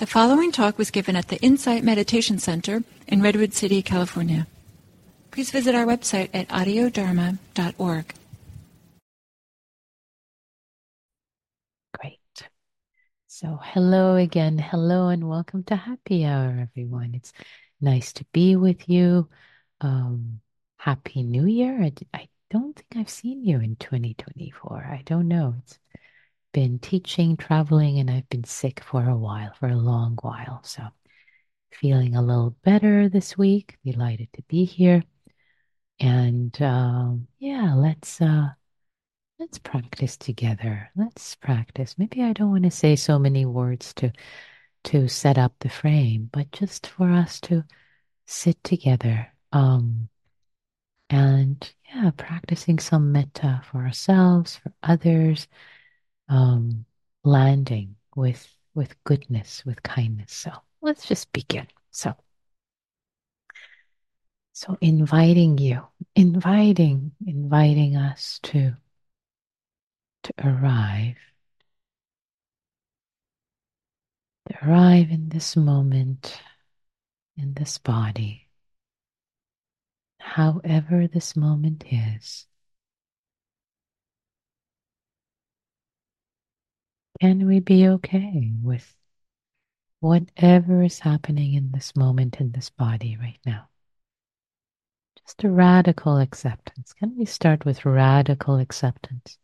The following talk was given at the Insight Meditation Center in Redwood City, California. Please visit our website at audiodharma.org. Great. So, hello again. Hello and welcome to Happy Hour, everyone. It's nice to be with you. Um, Happy New Year. I, I don't think I've seen you in 2024. I don't know. It's been teaching, traveling, and I've been sick for a while, for a long while. So feeling a little better this week. Delighted to be here. And um, yeah, let's uh, let's practice together. Let's practice. Maybe I don't want to say so many words to to set up the frame, but just for us to sit together. Um, and yeah, practicing some metta for ourselves, for others, um, landing with with goodness, with kindness. So let's just begin. So, so inviting you, inviting, inviting us to to arrive, to arrive in this moment, in this body, however this moment is. Can we be okay with whatever is happening in this moment in this body right now? Just a radical acceptance. Can we start with radical acceptance?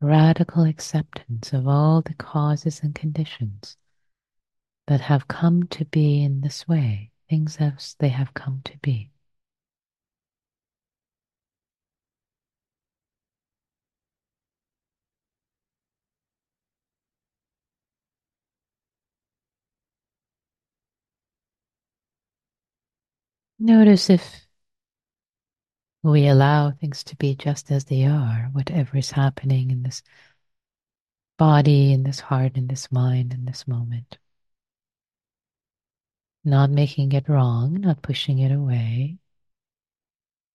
Radical acceptance of all the causes and conditions that have come to be in this way, things as they have come to be. Notice if we allow things to be just as they are, whatever is happening in this body, in this heart, in this mind, in this moment. Not making it wrong, not pushing it away,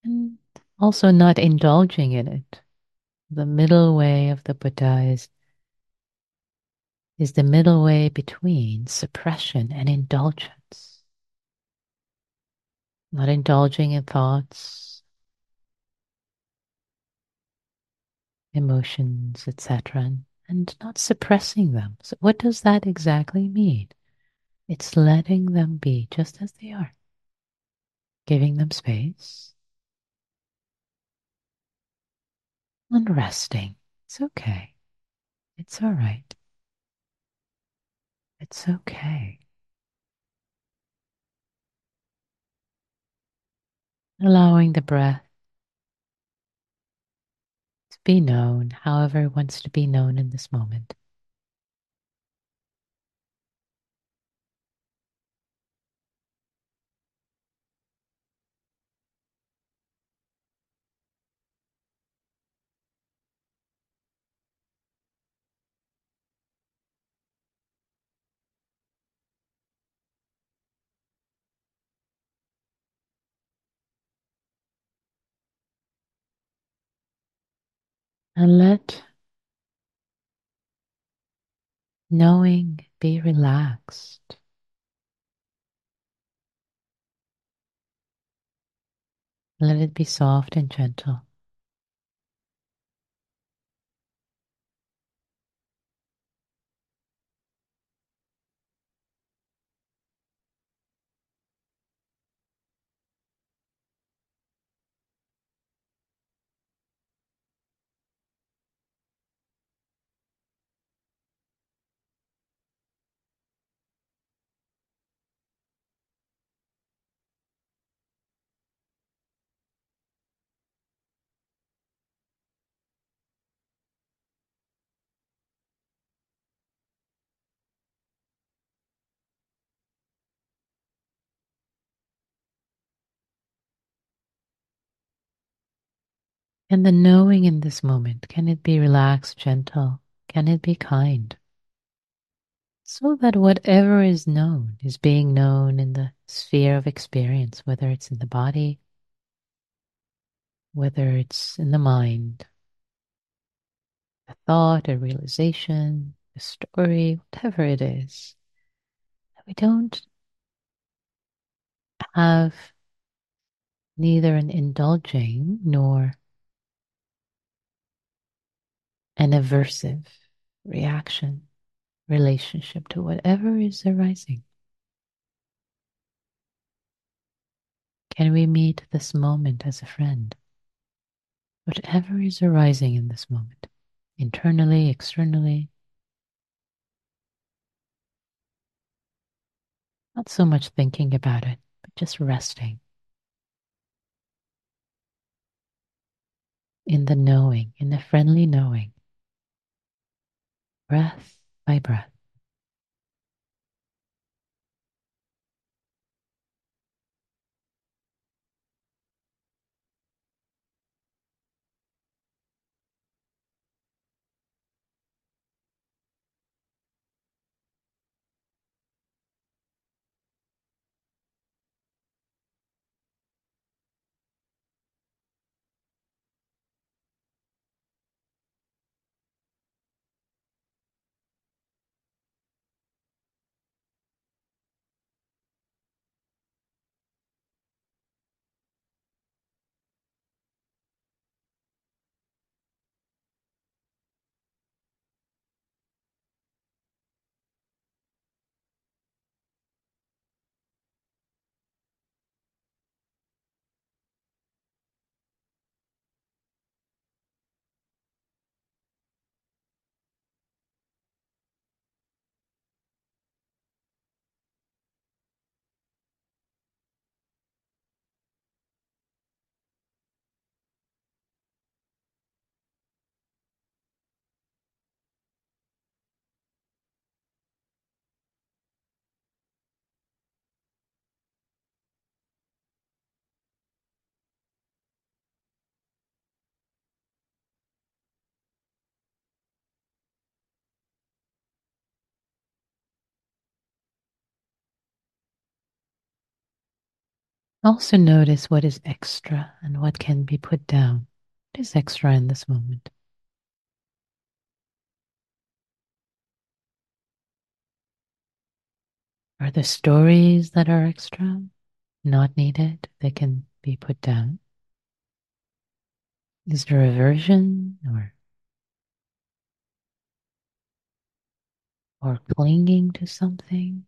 and also not indulging in it. The middle way of the Buddha is, is the middle way between suppression and indulgence not indulging in thoughts, emotions, etc., and not suppressing them. So, what does that exactly mean? It's letting them be just as they are, giving them space and resting. It's okay. It's all right. It's okay. Allowing the breath to be known however it wants to be known in this moment. And let knowing be relaxed. Let it be soft and gentle. And the knowing in this moment, can it be relaxed, gentle? Can it be kind? So that whatever is known is being known in the sphere of experience, whether it's in the body, whether it's in the mind, a thought, a realization, a story, whatever it is, that we don't have neither an indulging nor an aversive reaction, relationship to whatever is arising. Can we meet this moment as a friend? Whatever is arising in this moment, internally, externally, not so much thinking about it, but just resting in the knowing, in the friendly knowing, breath by breath. Also notice what is extra and what can be put down. What is extra in this moment? Are there stories that are extra, not needed, that can be put down? Is there aversion or or clinging to something?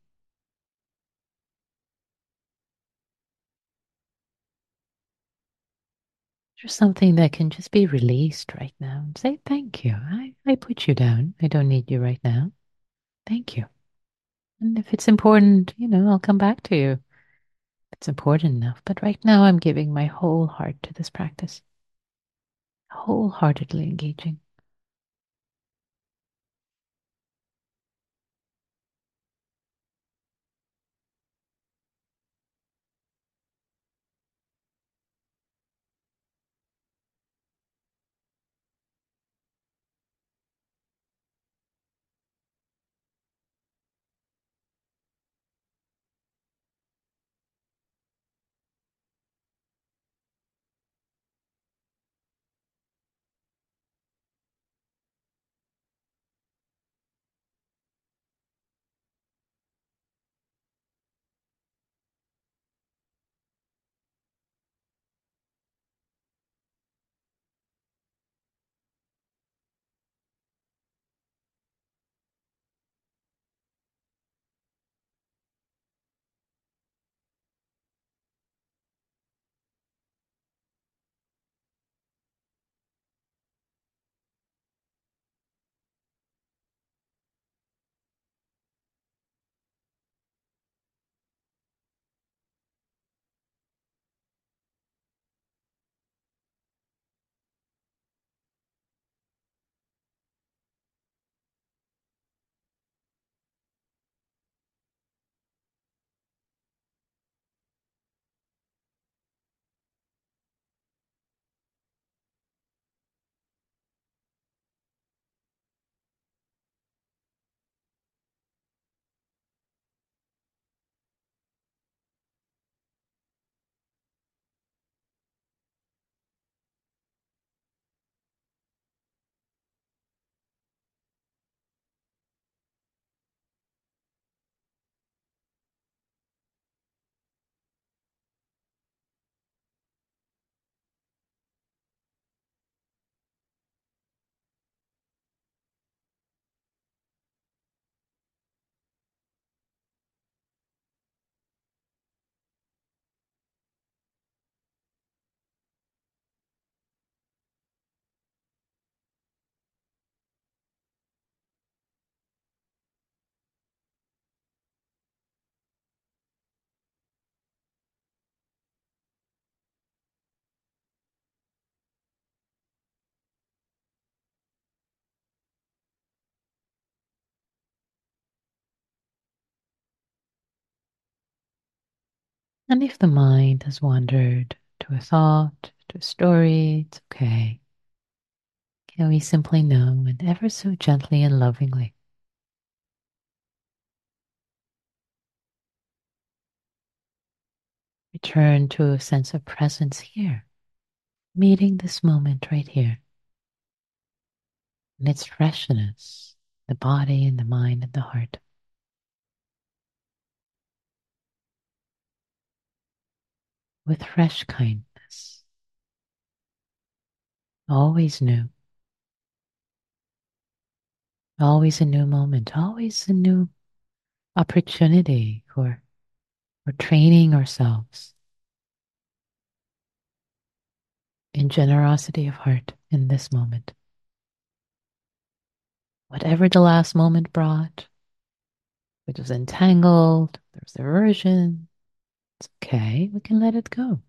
There's something that can just be released right now and say, Thank you. I, I put you down. I don't need you right now. Thank you. And if it's important, you know, I'll come back to you. It's important enough. But right now, I'm giving my whole heart to this practice, wholeheartedly engaging. And if the mind has wandered to a thought, to a story, it's okay. Can we simply know and ever so gently and lovingly return to a sense of presence here, meeting this moment right here and its freshness, the body and the mind and the heart. With fresh kindness, always new, always a new moment, always a new opportunity for, for training ourselves in generosity of heart in this moment. Whatever the last moment brought, it was entangled, there there's aversion, it's okay, we can let it go.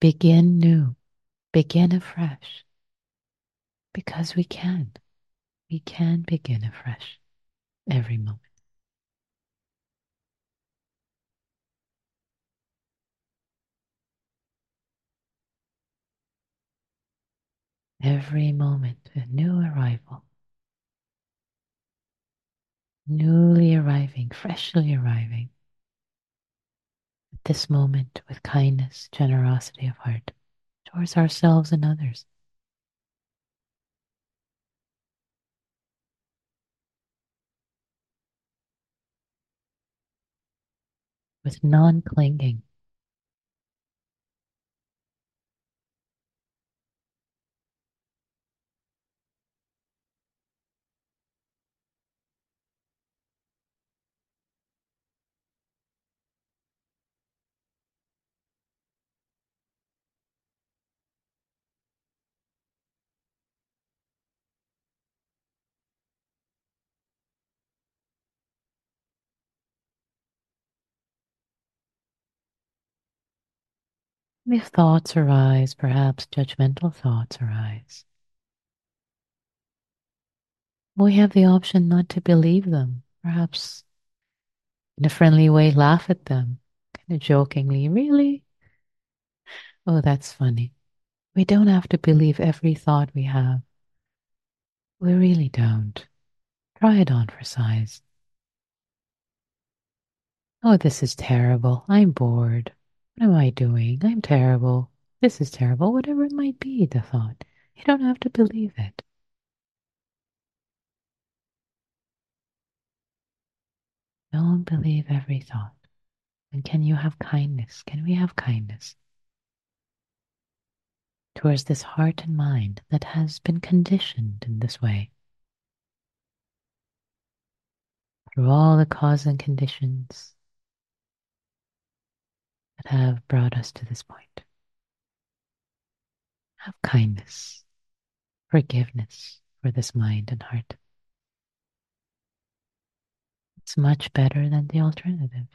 Begin new, begin afresh, because we can. We can begin afresh every moment. Every moment, a new arrival. Newly arriving, freshly arriving. At this moment, with kindness, generosity of heart towards ourselves and others. With non clinging, if thoughts arise, perhaps judgmental thoughts arise, we have the option not to believe them. Perhaps in a friendly way, laugh at them, kind of jokingly. Really? Oh, that's funny. We don't have to believe every thought we have. We really don't. Try it on for size. Oh, this is terrible. I'm bored. What am I doing? I'm terrible. This is terrible. Whatever it might be, the thought. You don't have to believe it. Don't believe every thought. And can you have kindness? Can we have kindness towards this heart and mind that has been conditioned in this way? Through all the cause and conditions that have brought us to this point. Have kindness, forgiveness for this mind and heart. It's much better than the alternative.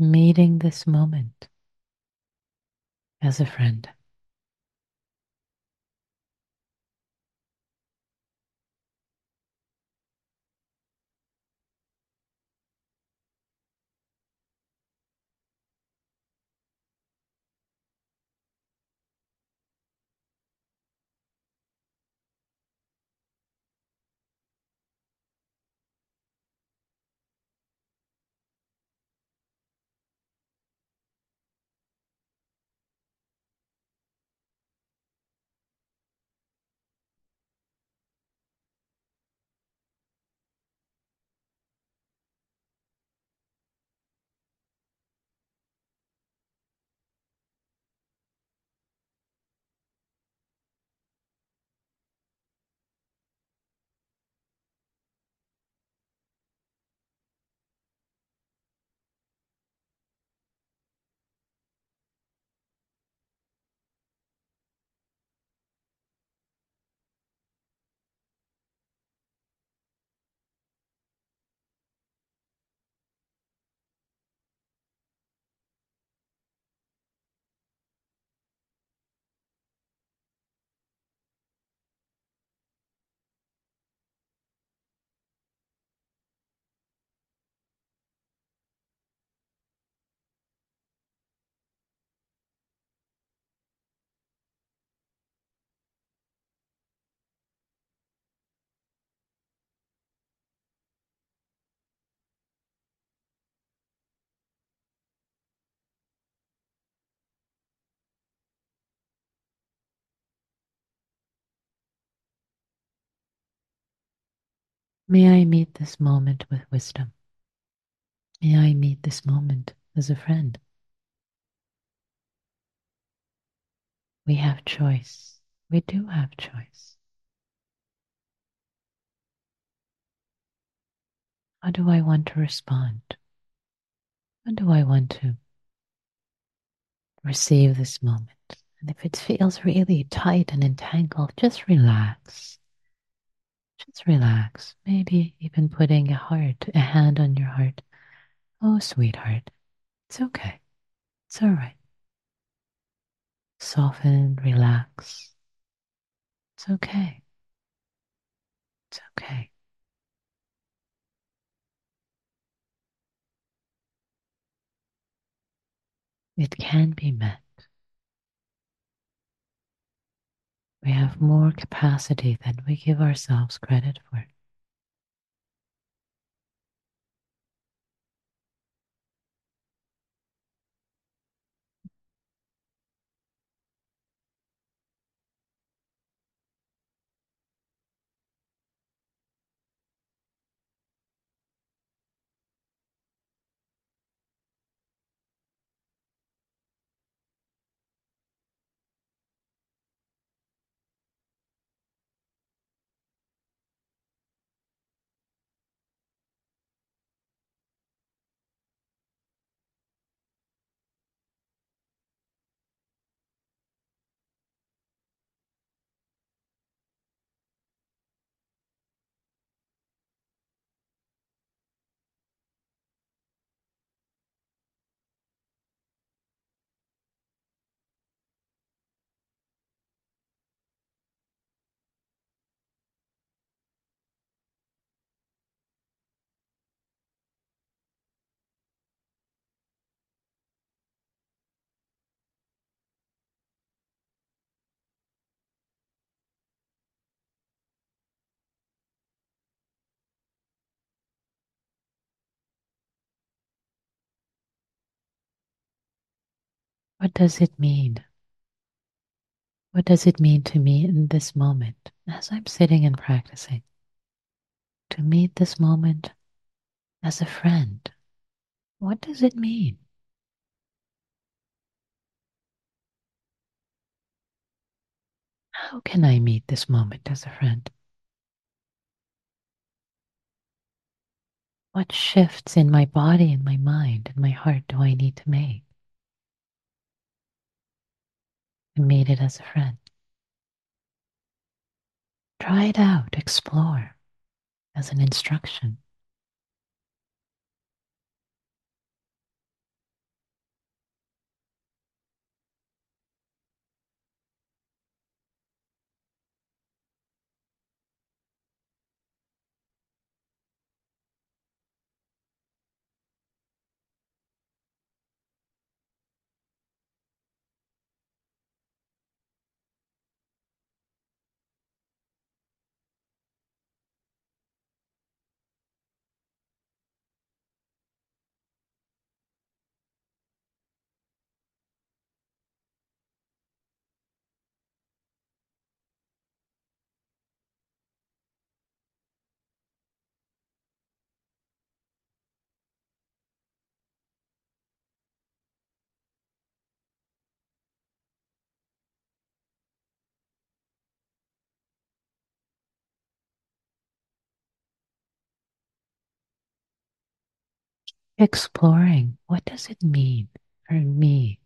Meeting this moment as a friend. May I meet this moment with wisdom. May I meet this moment as a friend. We have choice. We do have choice. How do I want to respond? How do I want to receive this moment? And if it feels really tight and entangled, just relax. Just relax. Maybe even putting a heart, a hand on your heart. Oh, sweetheart, it's okay. It's all right. Soften, relax. It's okay. It's okay. It can be met. We have more capacity than we give ourselves credit for. What does it mean? What does it mean to me in this moment as I'm sitting and practicing? To meet this moment as a friend. What does it mean? How can I meet this moment as a friend? What shifts in my body and my mind and my heart do I need to make? To meet it as a friend. Try it out, explore as an instruction. Exploring what does it mean for me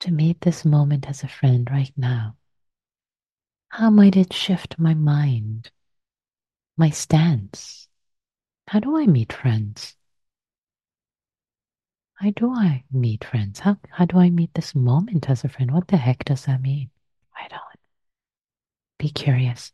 to meet this moment as a friend right now? How might it shift my mind, my stance? How do I meet friends? How do I meet friends? How, how do I meet this moment as a friend? What the heck does that mean? I don't. Be curious.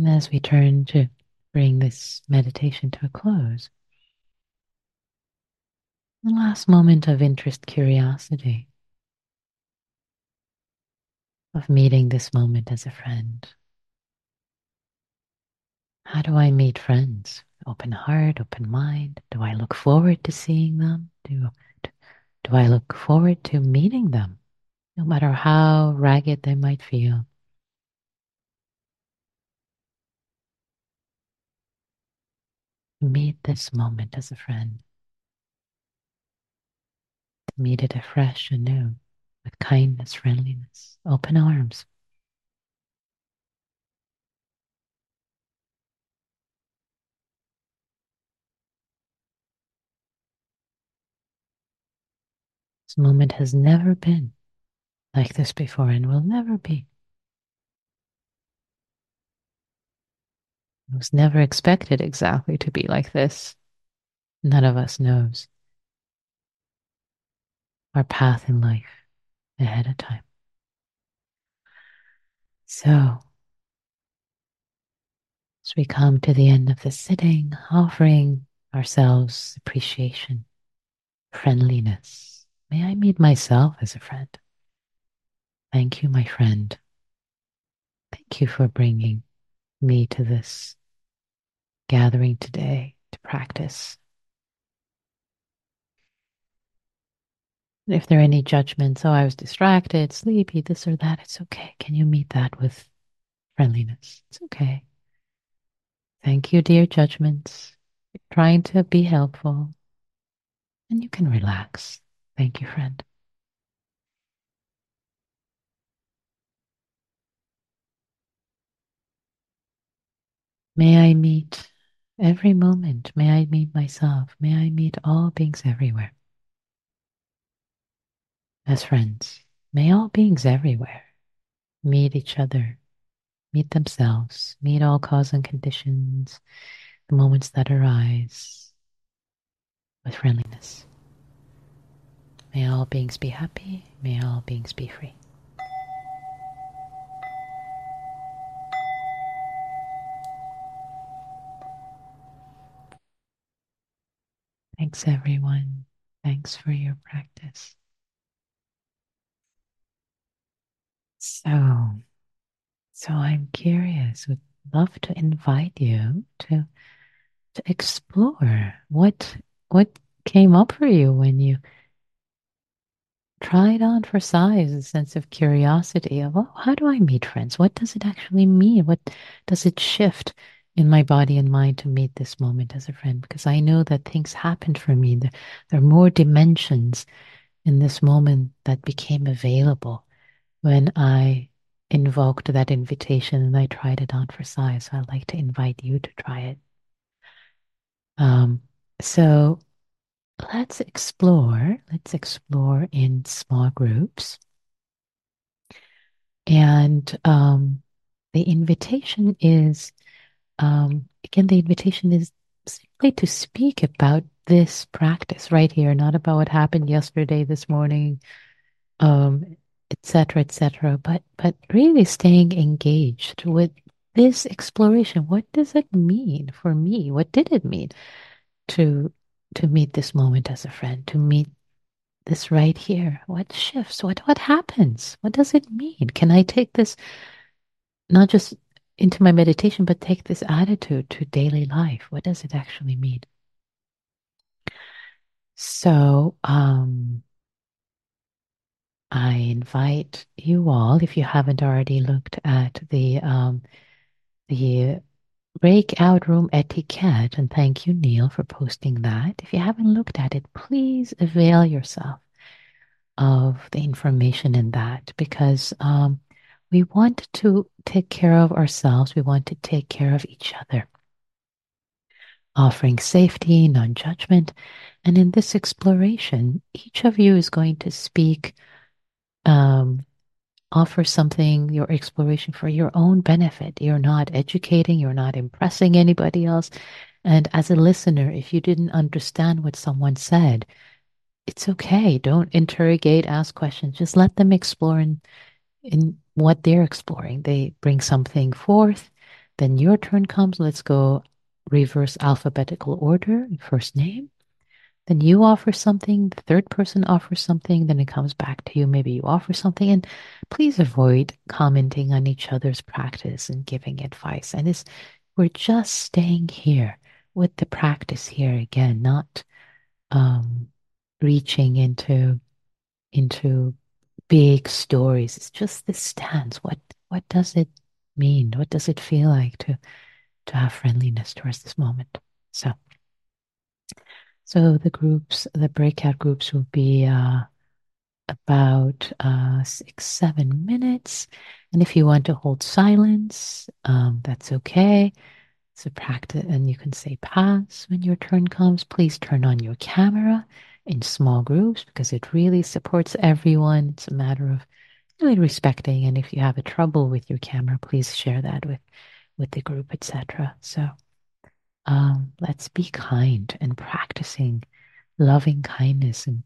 And as we turn to bring this meditation to a close, the last moment of interest, curiosity, of meeting this moment as a friend. How do I meet friends? Open heart, open mind. Do I look forward to seeing them? Do, do I look forward to meeting them, no matter how ragged they might feel? Meet this moment as a friend. To meet it afresh, anew, with kindness, friendliness, open arms. This moment has never been like this before and will never be. It was never expected exactly to be like this. None of us knows our path in life ahead of time. So, as we come to the end of the sitting, offering ourselves appreciation, friendliness. May I meet myself as a friend. Thank you, my friend. Thank you for bringing me to this gathering today to practice. If there are any judgments, oh, I was distracted, sleepy, this or that, it's okay. Can you meet that with friendliness? It's okay. Thank you, dear judgments. You're trying to be helpful. And you can relax. Thank you, friend. May I meet every moment. May I meet myself. May I meet all beings everywhere. As friends, may all beings everywhere meet each other, meet themselves, meet all cause and conditions, the moments that arise with friendliness. May all beings be happy. May all beings be free. Thanks, everyone. Thanks for your practice. So, so I'm curious, would love to invite you to to explore what what came up for you when you tried on for size a sense of curiosity of oh, how do I meet friends? What does it actually mean? What does it shift in my body and mind to meet this moment as a friend? Because I know that things happened for me. There, there are more dimensions in this moment that became available when I invoked that invitation and I tried it on for size. So I'd like to invite you to try it. Um, so let's explore. Let's explore in small groups. And um, the invitation is, um, again, the invitation is simply to speak about this practice right here, not about what happened yesterday, this morning, um, etc., etc. But but really staying engaged with this exploration. What does it mean for me? What did it mean to to meet this moment as a friend? To meet this right here? What shifts? What what happens? What does it mean? Can I take this not just into my meditation, but take this attitude to daily life? What does it actually mean? So, um, I invite you all, if you haven't already looked at the um, the breakout room etiquette, and thank you, Neil, for posting that. If you haven't looked at it, please avail yourself of the information in that because um, we want to take care of ourselves. We want to take care of each other, offering safety, non judgment. And in this exploration, each of you is going to speak um, offer something, your exploration for your own benefit. You're not educating, you're not impressing anybody else. And as a listener, if you didn't understand what someone said, it's okay. Don't interrogate, ask questions. Just let them explore in, in what they're exploring. They bring something forth, then your turn comes. Let's go reverse alphabetical order, first name. Then you offer something, the third person offers something, then it comes back to you. Maybe you offer something, and please avoid commenting on each other's practice and giving advice. And it's, we're just staying here with the practice here again, not um, reaching into into big stories. It's just this stance. What what does it mean? What does it feel like to to have friendliness towards this moment? So so the groups, the breakout groups will be uh, about uh, six, seven minutes. And if you want to hold silence, um, that's okay. It's a practice, and you can say pass when your turn comes. Please turn on your camera in small groups because it really supports everyone. It's a matter of really respecting. And if you have a trouble with your camera, please share that with with the group, etc. So um, let's be kind and practicing loving kindness and,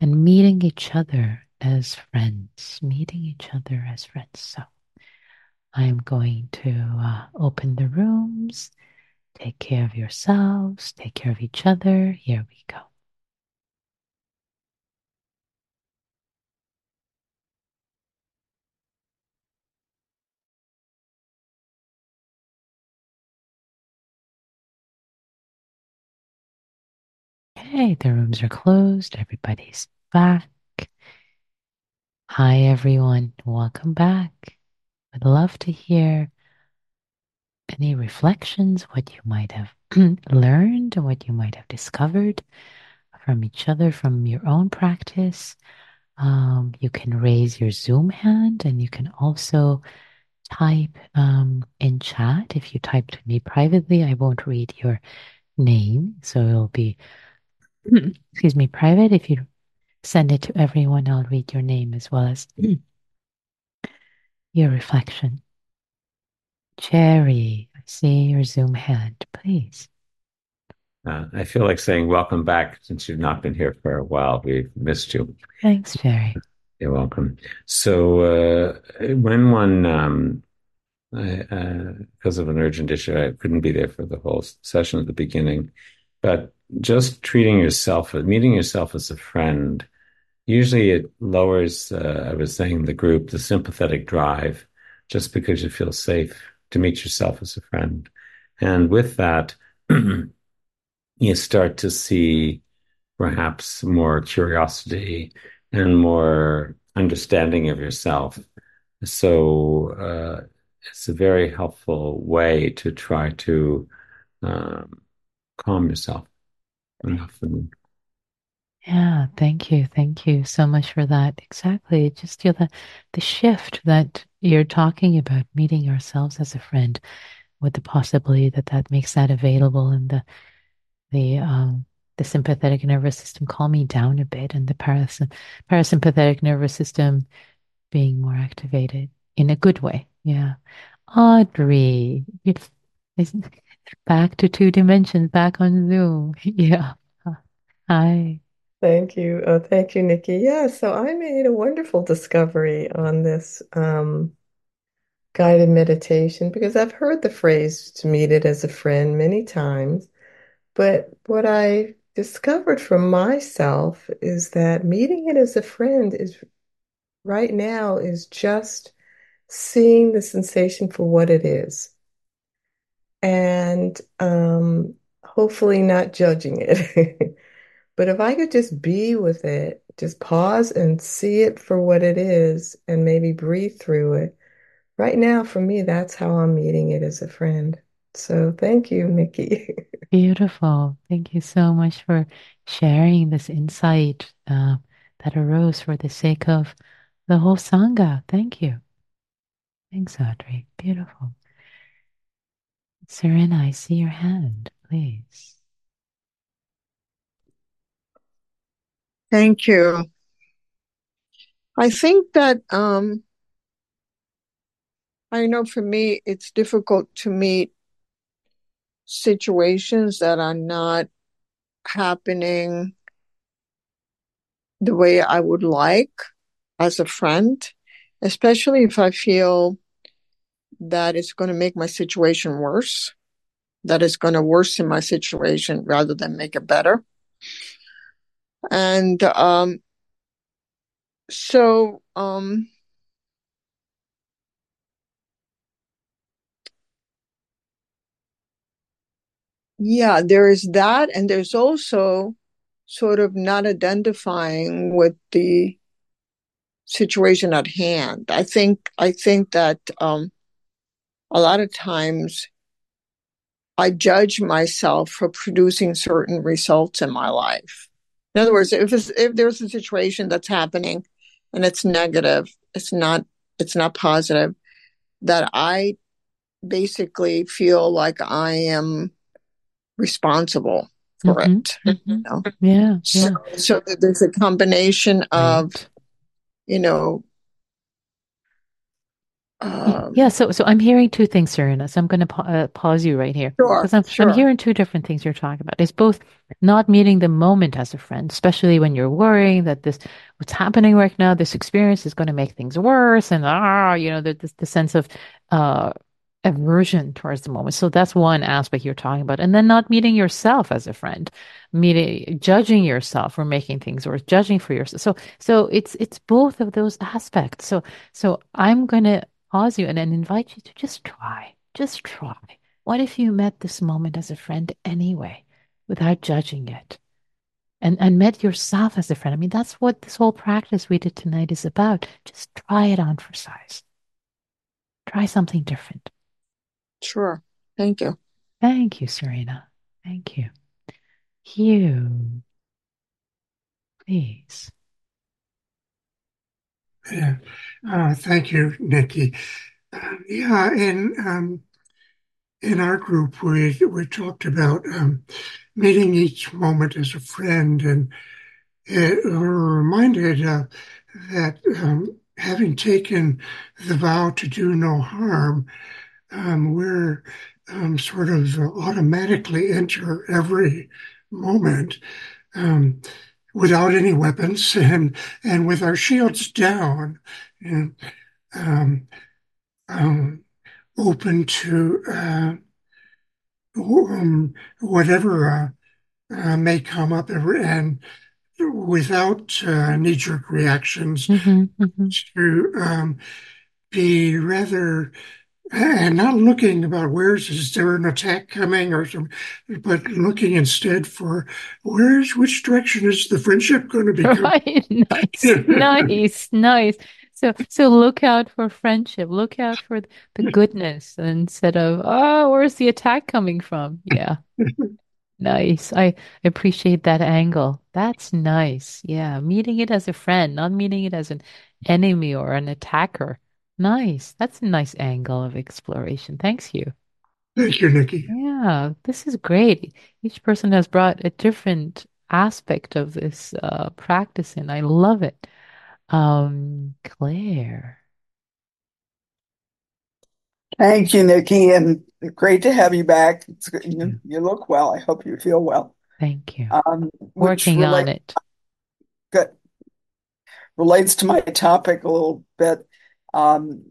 and meeting each other as friends, meeting each other as friends. So I'm going to uh, open the rooms. Take care of yourselves, take care of each other. Here we go. Okay, the rooms are closed. Everybody's back. Hi, everyone. Welcome back. I'd love to hear any reflections, what you might have learned, what you might have discovered from each other, from your own practice. Um, you can raise your Zoom hand and you can also type um, in chat. If you type to me privately, I won't read your name. So it'll be excuse me, private. If you send it to everyone, I'll read your name as well as your reflection. Jerry, I see your Zoom hand, please. Uh, I feel like saying welcome back since you've not been here for a while. We've missed you. Thanks, Jerry. You're welcome. So, uh, when one, um, I, uh, because of an urgent issue, I couldn't be there for the whole session at the beginning. But just treating yourself, meeting yourself as a friend, usually it lowers, uh, I was saying, the group, the sympathetic drive, just because you feel safe to meet yourself as a friend. And with that, you start to see perhaps more curiosity and more understanding of yourself. So uh, it's a very helpful way to try to um, calm yourself enough. Yeah, thank you. Thank you so much for that. Exactly. Just you know, the, the shift that you're talking about, meeting ourselves as a friend, with the possibility that that makes that available and the the um, the sympathetic nervous system calming down a bit and the paras- parasympathetic nervous system being more activated in a good way. Yeah. Audrey, back to two dimensions, back on Zoom. Yeah. Hi. Thank you. Oh, thank you, Nikki. Yeah, so I made a wonderful discovery on this um, guided meditation because I've heard the phrase to meet it as a friend many times. But what I discovered for myself is that meeting it as a friend is right now is just seeing the sensation for what it is and um, hopefully not judging it. but if I could just be with it, just pause and see it for what it is and maybe breathe through it. Right now, for me, that's how I'm meeting it as a friend. So thank you, Nikki. Beautiful. Thank you so much for sharing this insight uh, that arose for the sake of the whole Sangha. Thank you. Thanks, Audrey. Beautiful. Serena, I see your hand, please. Thank you. I think that um, I know for me it's difficult to meet situations that are not happening the way I would like as a friend, especially if I feel that it's going to make my situation worse, that it's going to worsen my situation rather than make it better. And um, so um, Yeah, there is that. And there's also sort of not identifying with the situation at hand. I think, I think that, um, a lot of times I judge myself for producing certain results in my life. In other words, if if there's a situation that's happening and it's negative, it's not, it's not positive, that I basically feel like I am responsible for mm-hmm, it. Mm-hmm. You know? Yeah. So, yeah. so there's a combination of, right. you know, um, yeah, so so I'm hearing two things, Serena. So I'm going to pa- uh, pause you right here because I'm sure. I'm hearing two different things you're talking about. It's both not meeting the moment as a friend, especially when you're worrying that this what's happening right now, this experience is going to make things worse, and ah, you know, the the, the sense of uh aversion towards the moment. So that's one aspect you're talking about. And then not meeting yourself as a friend, meeting judging yourself or making things or judging for yourself. So so it's it's both of those aspects. So so I'm gonna pause you and then invite you to just try. Just try. What if you met this moment as a friend anyway, without judging it? And and met yourself as a friend. I mean, that's what this whole practice we did tonight is about. Just try it on for size. Try something different. Sure. Thank you. Thank you, Serena. Thank you. Hugh, please. Yeah. Uh, thank you, Nikki. Uh, yeah, in um, in our group, we we talked about um, meeting each moment as a friend, and it, we were reminded uh, that um, having taken the vow to do no harm, um, we're um, sort of automatically enter every moment without any weapons and and with our shields down and um, um, open to uh, um, whatever uh, uh, may come up and without uh, knee-jerk reactions Mm-hmm, mm-hmm. to um, be rather and not looking about where's is there an attack coming or some, but looking instead for where's which direction is the friendship going to be? Right. Nice. Nice. Nice. So so look out for friendship. Look out for the goodness instead of, oh, where's the attack coming from? Yeah. Nice. I appreciate that angle. That's nice. Yeah. Meeting it as a friend, not meeting it as an enemy or an attacker. Nice. That's a nice angle of exploration. Thanks you. Thank you, Nikki. Yeah, this is great. Each person has brought a different aspect of this uh, practice in. I love it. Um, Claire. Thank you, Nikki, and great to have you back. It's good. You, you look well. I hope you feel well. Thank you. Um, which Working on relate, it. good, relates to my topic a little bit. Um,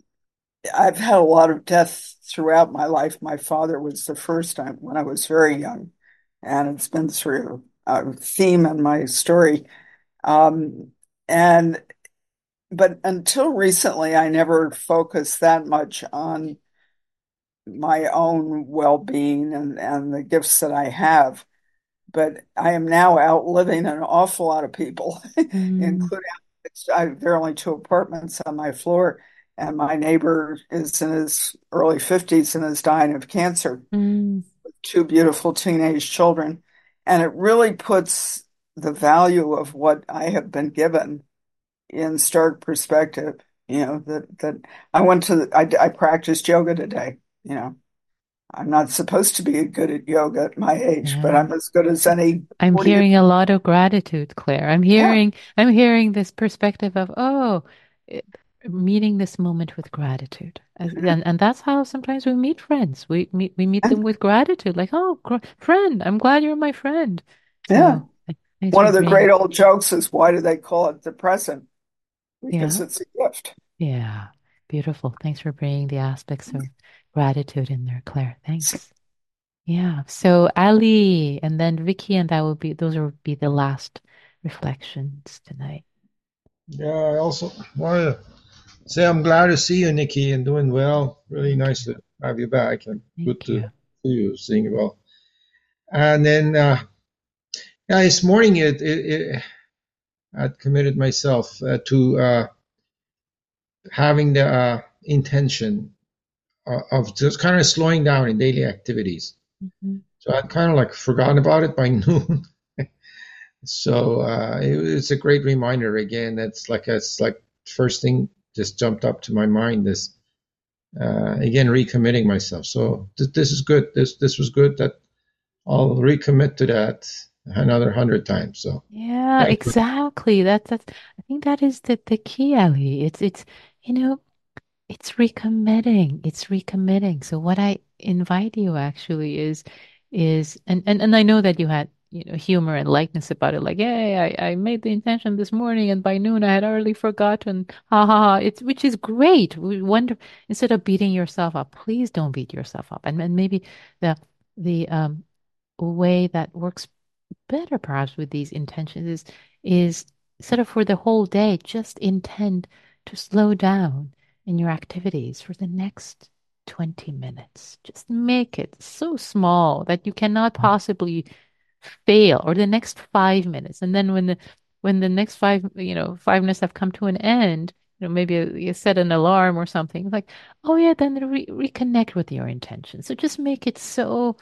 I've had a lot of death throughout my life. My father was the first time when I was very young, and it's been through a theme in my story. Um, and but until recently, I never focused that much on my own well-being and, and the gifts that I have. But I am now outliving an awful lot of people, Mm, including I, there are only two apartments on my floor, and my neighbor is in his early 50s and is dying of cancer mm, with two beautiful teenage children. And it really puts the value of what I have been given in stark perspective. You know, that, that I went to, I, I practiced yoga today. You know, I'm not supposed to be good at yoga at my age, but. I'm as good as any I'm 40 hearing a lot of gratitude, Claire. I'm Yeah, hearing I'm hearing this perspective of, oh, meeting this moment with gratitude. As- mm-hmm. And and that's how sometimes we meet friends. We meet we meet them with gratitude, like, oh, gr friend, I'm glad you're my friend. yeah. So th- One of the great old jokes is why do they call it the present? Because yeah, it's a gift. yeah, beautiful. Thanks for bringing the aspects of gratitude in there, Claire. Thanks. Yeah. So Ali, and then Vicky, and that will be those will be the last reflections tonight. Yeah, I also want to say I'm glad to see you, Nikki, and doing well. Really nice to have you back and good Thank to you. see you, seeing you well. And then, uh, yeah, this morning it, it, it I'd committed myself uh, to uh, having the uh, intention of, of just kind of slowing down in daily activities. Mhm. So I'd kind of like forgotten about it by noon. So uh, it, it's a great reminder again. That's like it's like first thing just jumped up to my mind. This uh, again recommitting myself. So th- this is good. This this was good. That I'll recommit to that another hundred times. So Yeah, thank you. exactly. That's that's I think that is the the key, Ali. It's it's you know, it's recommitting. It's recommitting. So what I invite you actually is is and and, and I know that you had, you know, humor and lightness about it, like, hey, I, I made the intention this morning and by noon I had already forgotten. Ha ha ha. It's which is great. We wonder instead of beating yourself up, please don't beat yourself up. And and maybe the the um way that works better perhaps with these intentions is is sort of for the whole day, just intend to slow down in your activities for the next 20 minutes. Just make it so small that you cannot possibly fail, or the next five minutes. And then when the when the next five, you know, five minutes have come to an end, you know, maybe you set an alarm or something, like, oh yeah, then re reconnect with your intention. So just make it so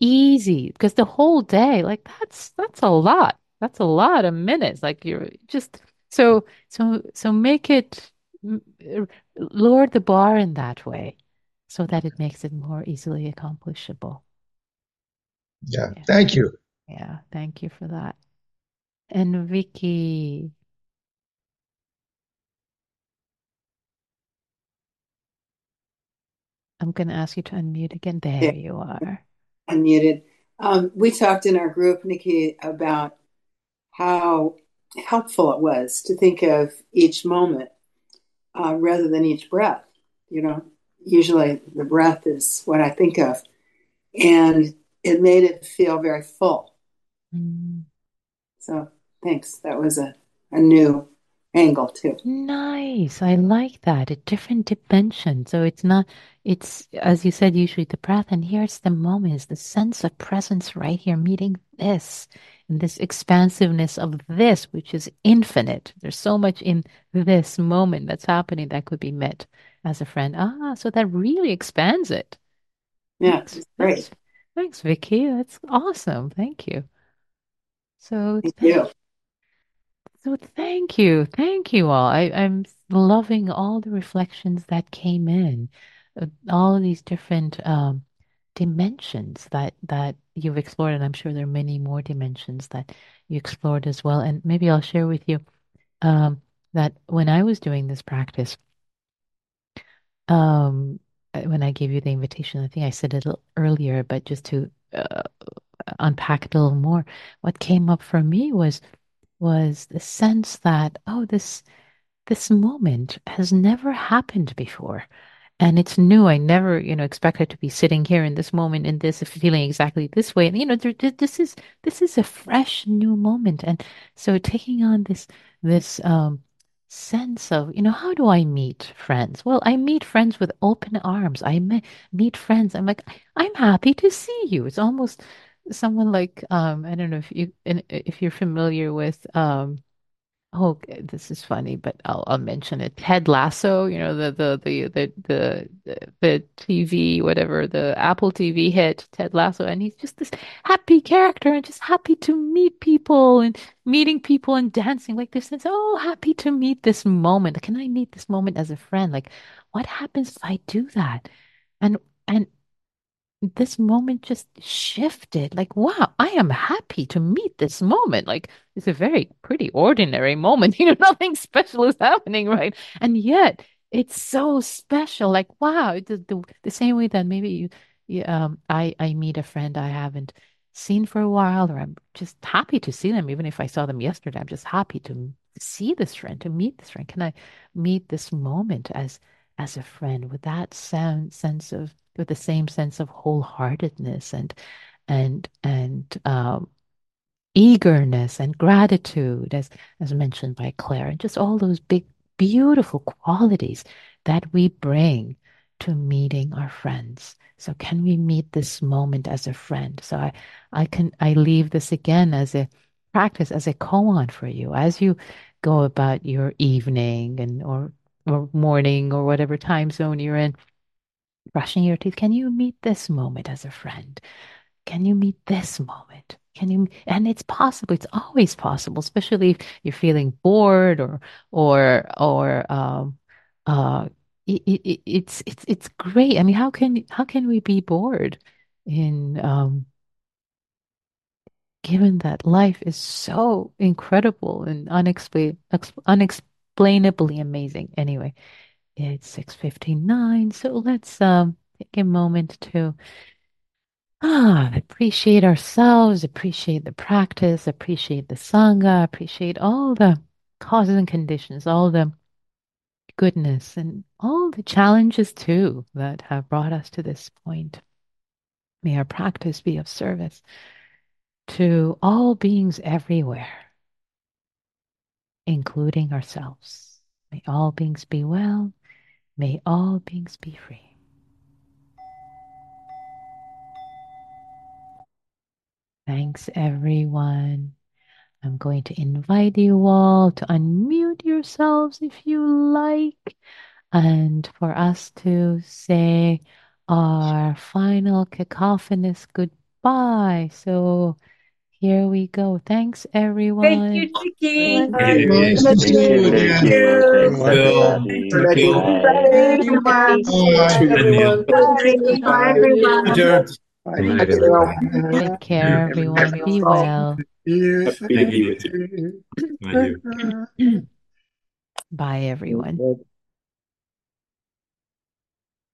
easy because the whole day, like that's that's a lot. That's a lot of minutes. Like you're just so so so make it lower the bar in that way so that it makes it more easily accomplishable. Yeah, Yeah. thank you. Yeah, thank you for that. And Vicky, I'm going to ask you to unmute again. Yeah, There you are. unmuted. Um, we talked in our group, Nikki, about how helpful it was to think of each moment uh, rather than each breath. You know, usually the breath is what I think of, and it made it feel very full. Mm. So thanks. That was a, a new angle too. Nice. I like that. A different dimension. So it's not, it's, as you said, usually the breath, and here it's the moment, it's the sense of presence right here, meeting this, and this expansiveness of this, which is infinite. There's so much in this moment that's happening that could be met as a friend. Ah, so that really expands it. Yeah, Thanks. great. Thanks, thanks, Vicky. That's awesome. Thank you. So Thank thank you. so thank you. Thank you all. I, I'm loving all the reflections that came in, uh, all of these different um, dimensions that that you've explored, and I'm sure there are many more dimensions that you explored as well. And maybe I'll share with you um, that when I was doing this practice, um, uh, when I gave you the invitation, I think I said it a little earlier, but just to uh, unpack it a little more, what came up for me was was the sense that, oh, this this moment has never happened before. And it's new. I never, you know, expected to be sitting here in this moment in this feeling exactly this way. And you know, this is this is a fresh new moment. And so taking on this this um sense of, you know, how do I meet friends? Well, I meet friends with open arms. I meet friends. I'm like, I'm happy to see you. It's almost someone like um I don't know if you if you're familiar with um Oh, this is funny, but I'll I'll mention it. Ted Lasso, you know, the the the the the the, the TV, whatever, the Apple TV hit, Ted Lasso, and he's just this happy character and just happy to meet people and meeting people and dancing like this. And oh, happy to meet this moment. Can I meet this moment as a friend? Like, what happens if I do that? And and this moment just shifted. Like, wow, I am happy to meet this moment. Like, it's a very pretty ordinary moment. You know, nothing special is happening, right? And yet it's so special. Like, wow, the, the, the same way that maybe you, um, I, I meet a friend I haven't seen for a while, or I'm just happy to see them. Even if I saw them yesterday, I'm just happy to see this friend, to meet this friend. Can I meet this moment as as a friend with that sound sense of with the same sense of wholeheartedness and and and um, eagerness and gratitude, as as mentioned by Claire, and just all those big, beautiful qualities that we bring to meeting our friends. So can we meet this moment as a friend? So I, I can I leave this again as a practice, as a koan for you, as you go about your evening and or or morning or whatever time zone you're in brushing your teeth. Can you meet this moment as a friend? Can you meet this moment? Can you? And it's possible. It's always possible, especially if you're feeling bored or or or um uh it, it, it's it's it's great. I mean, how can how can we be bored in um given that life is so incredible and unexplain unexplainably amazing. Anyway, it's 6:59, so let's um take a moment to ah appreciate ourselves, appreciate the practice, appreciate the sangha, appreciate all the causes and conditions, all the goodness and all the challenges too that have brought us to this point. May our practice be of service to all beings everywhere, including ourselves. May all beings be well. May all beings be free. Thanks, everyone. I'm going to invite you all to unmute yourselves if you like, and for us to say our final cacophonous goodbye. So here we go. Thanks, everyone. Thank you, Nikki. Nice Nice to to see see you you again. again. Bill, Bill. everyone. everyone. Bye, everyone. Peter. Good night, everybody. Take care, everyone. Be well. Yes, Happy to be with you. thank you. Bye, everyone.